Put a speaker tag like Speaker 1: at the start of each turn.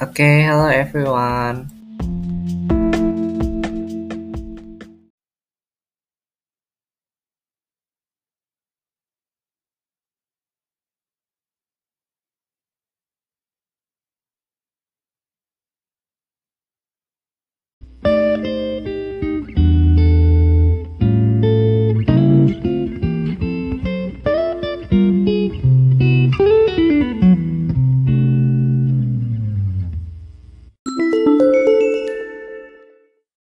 Speaker 1: Okay, hello everyone.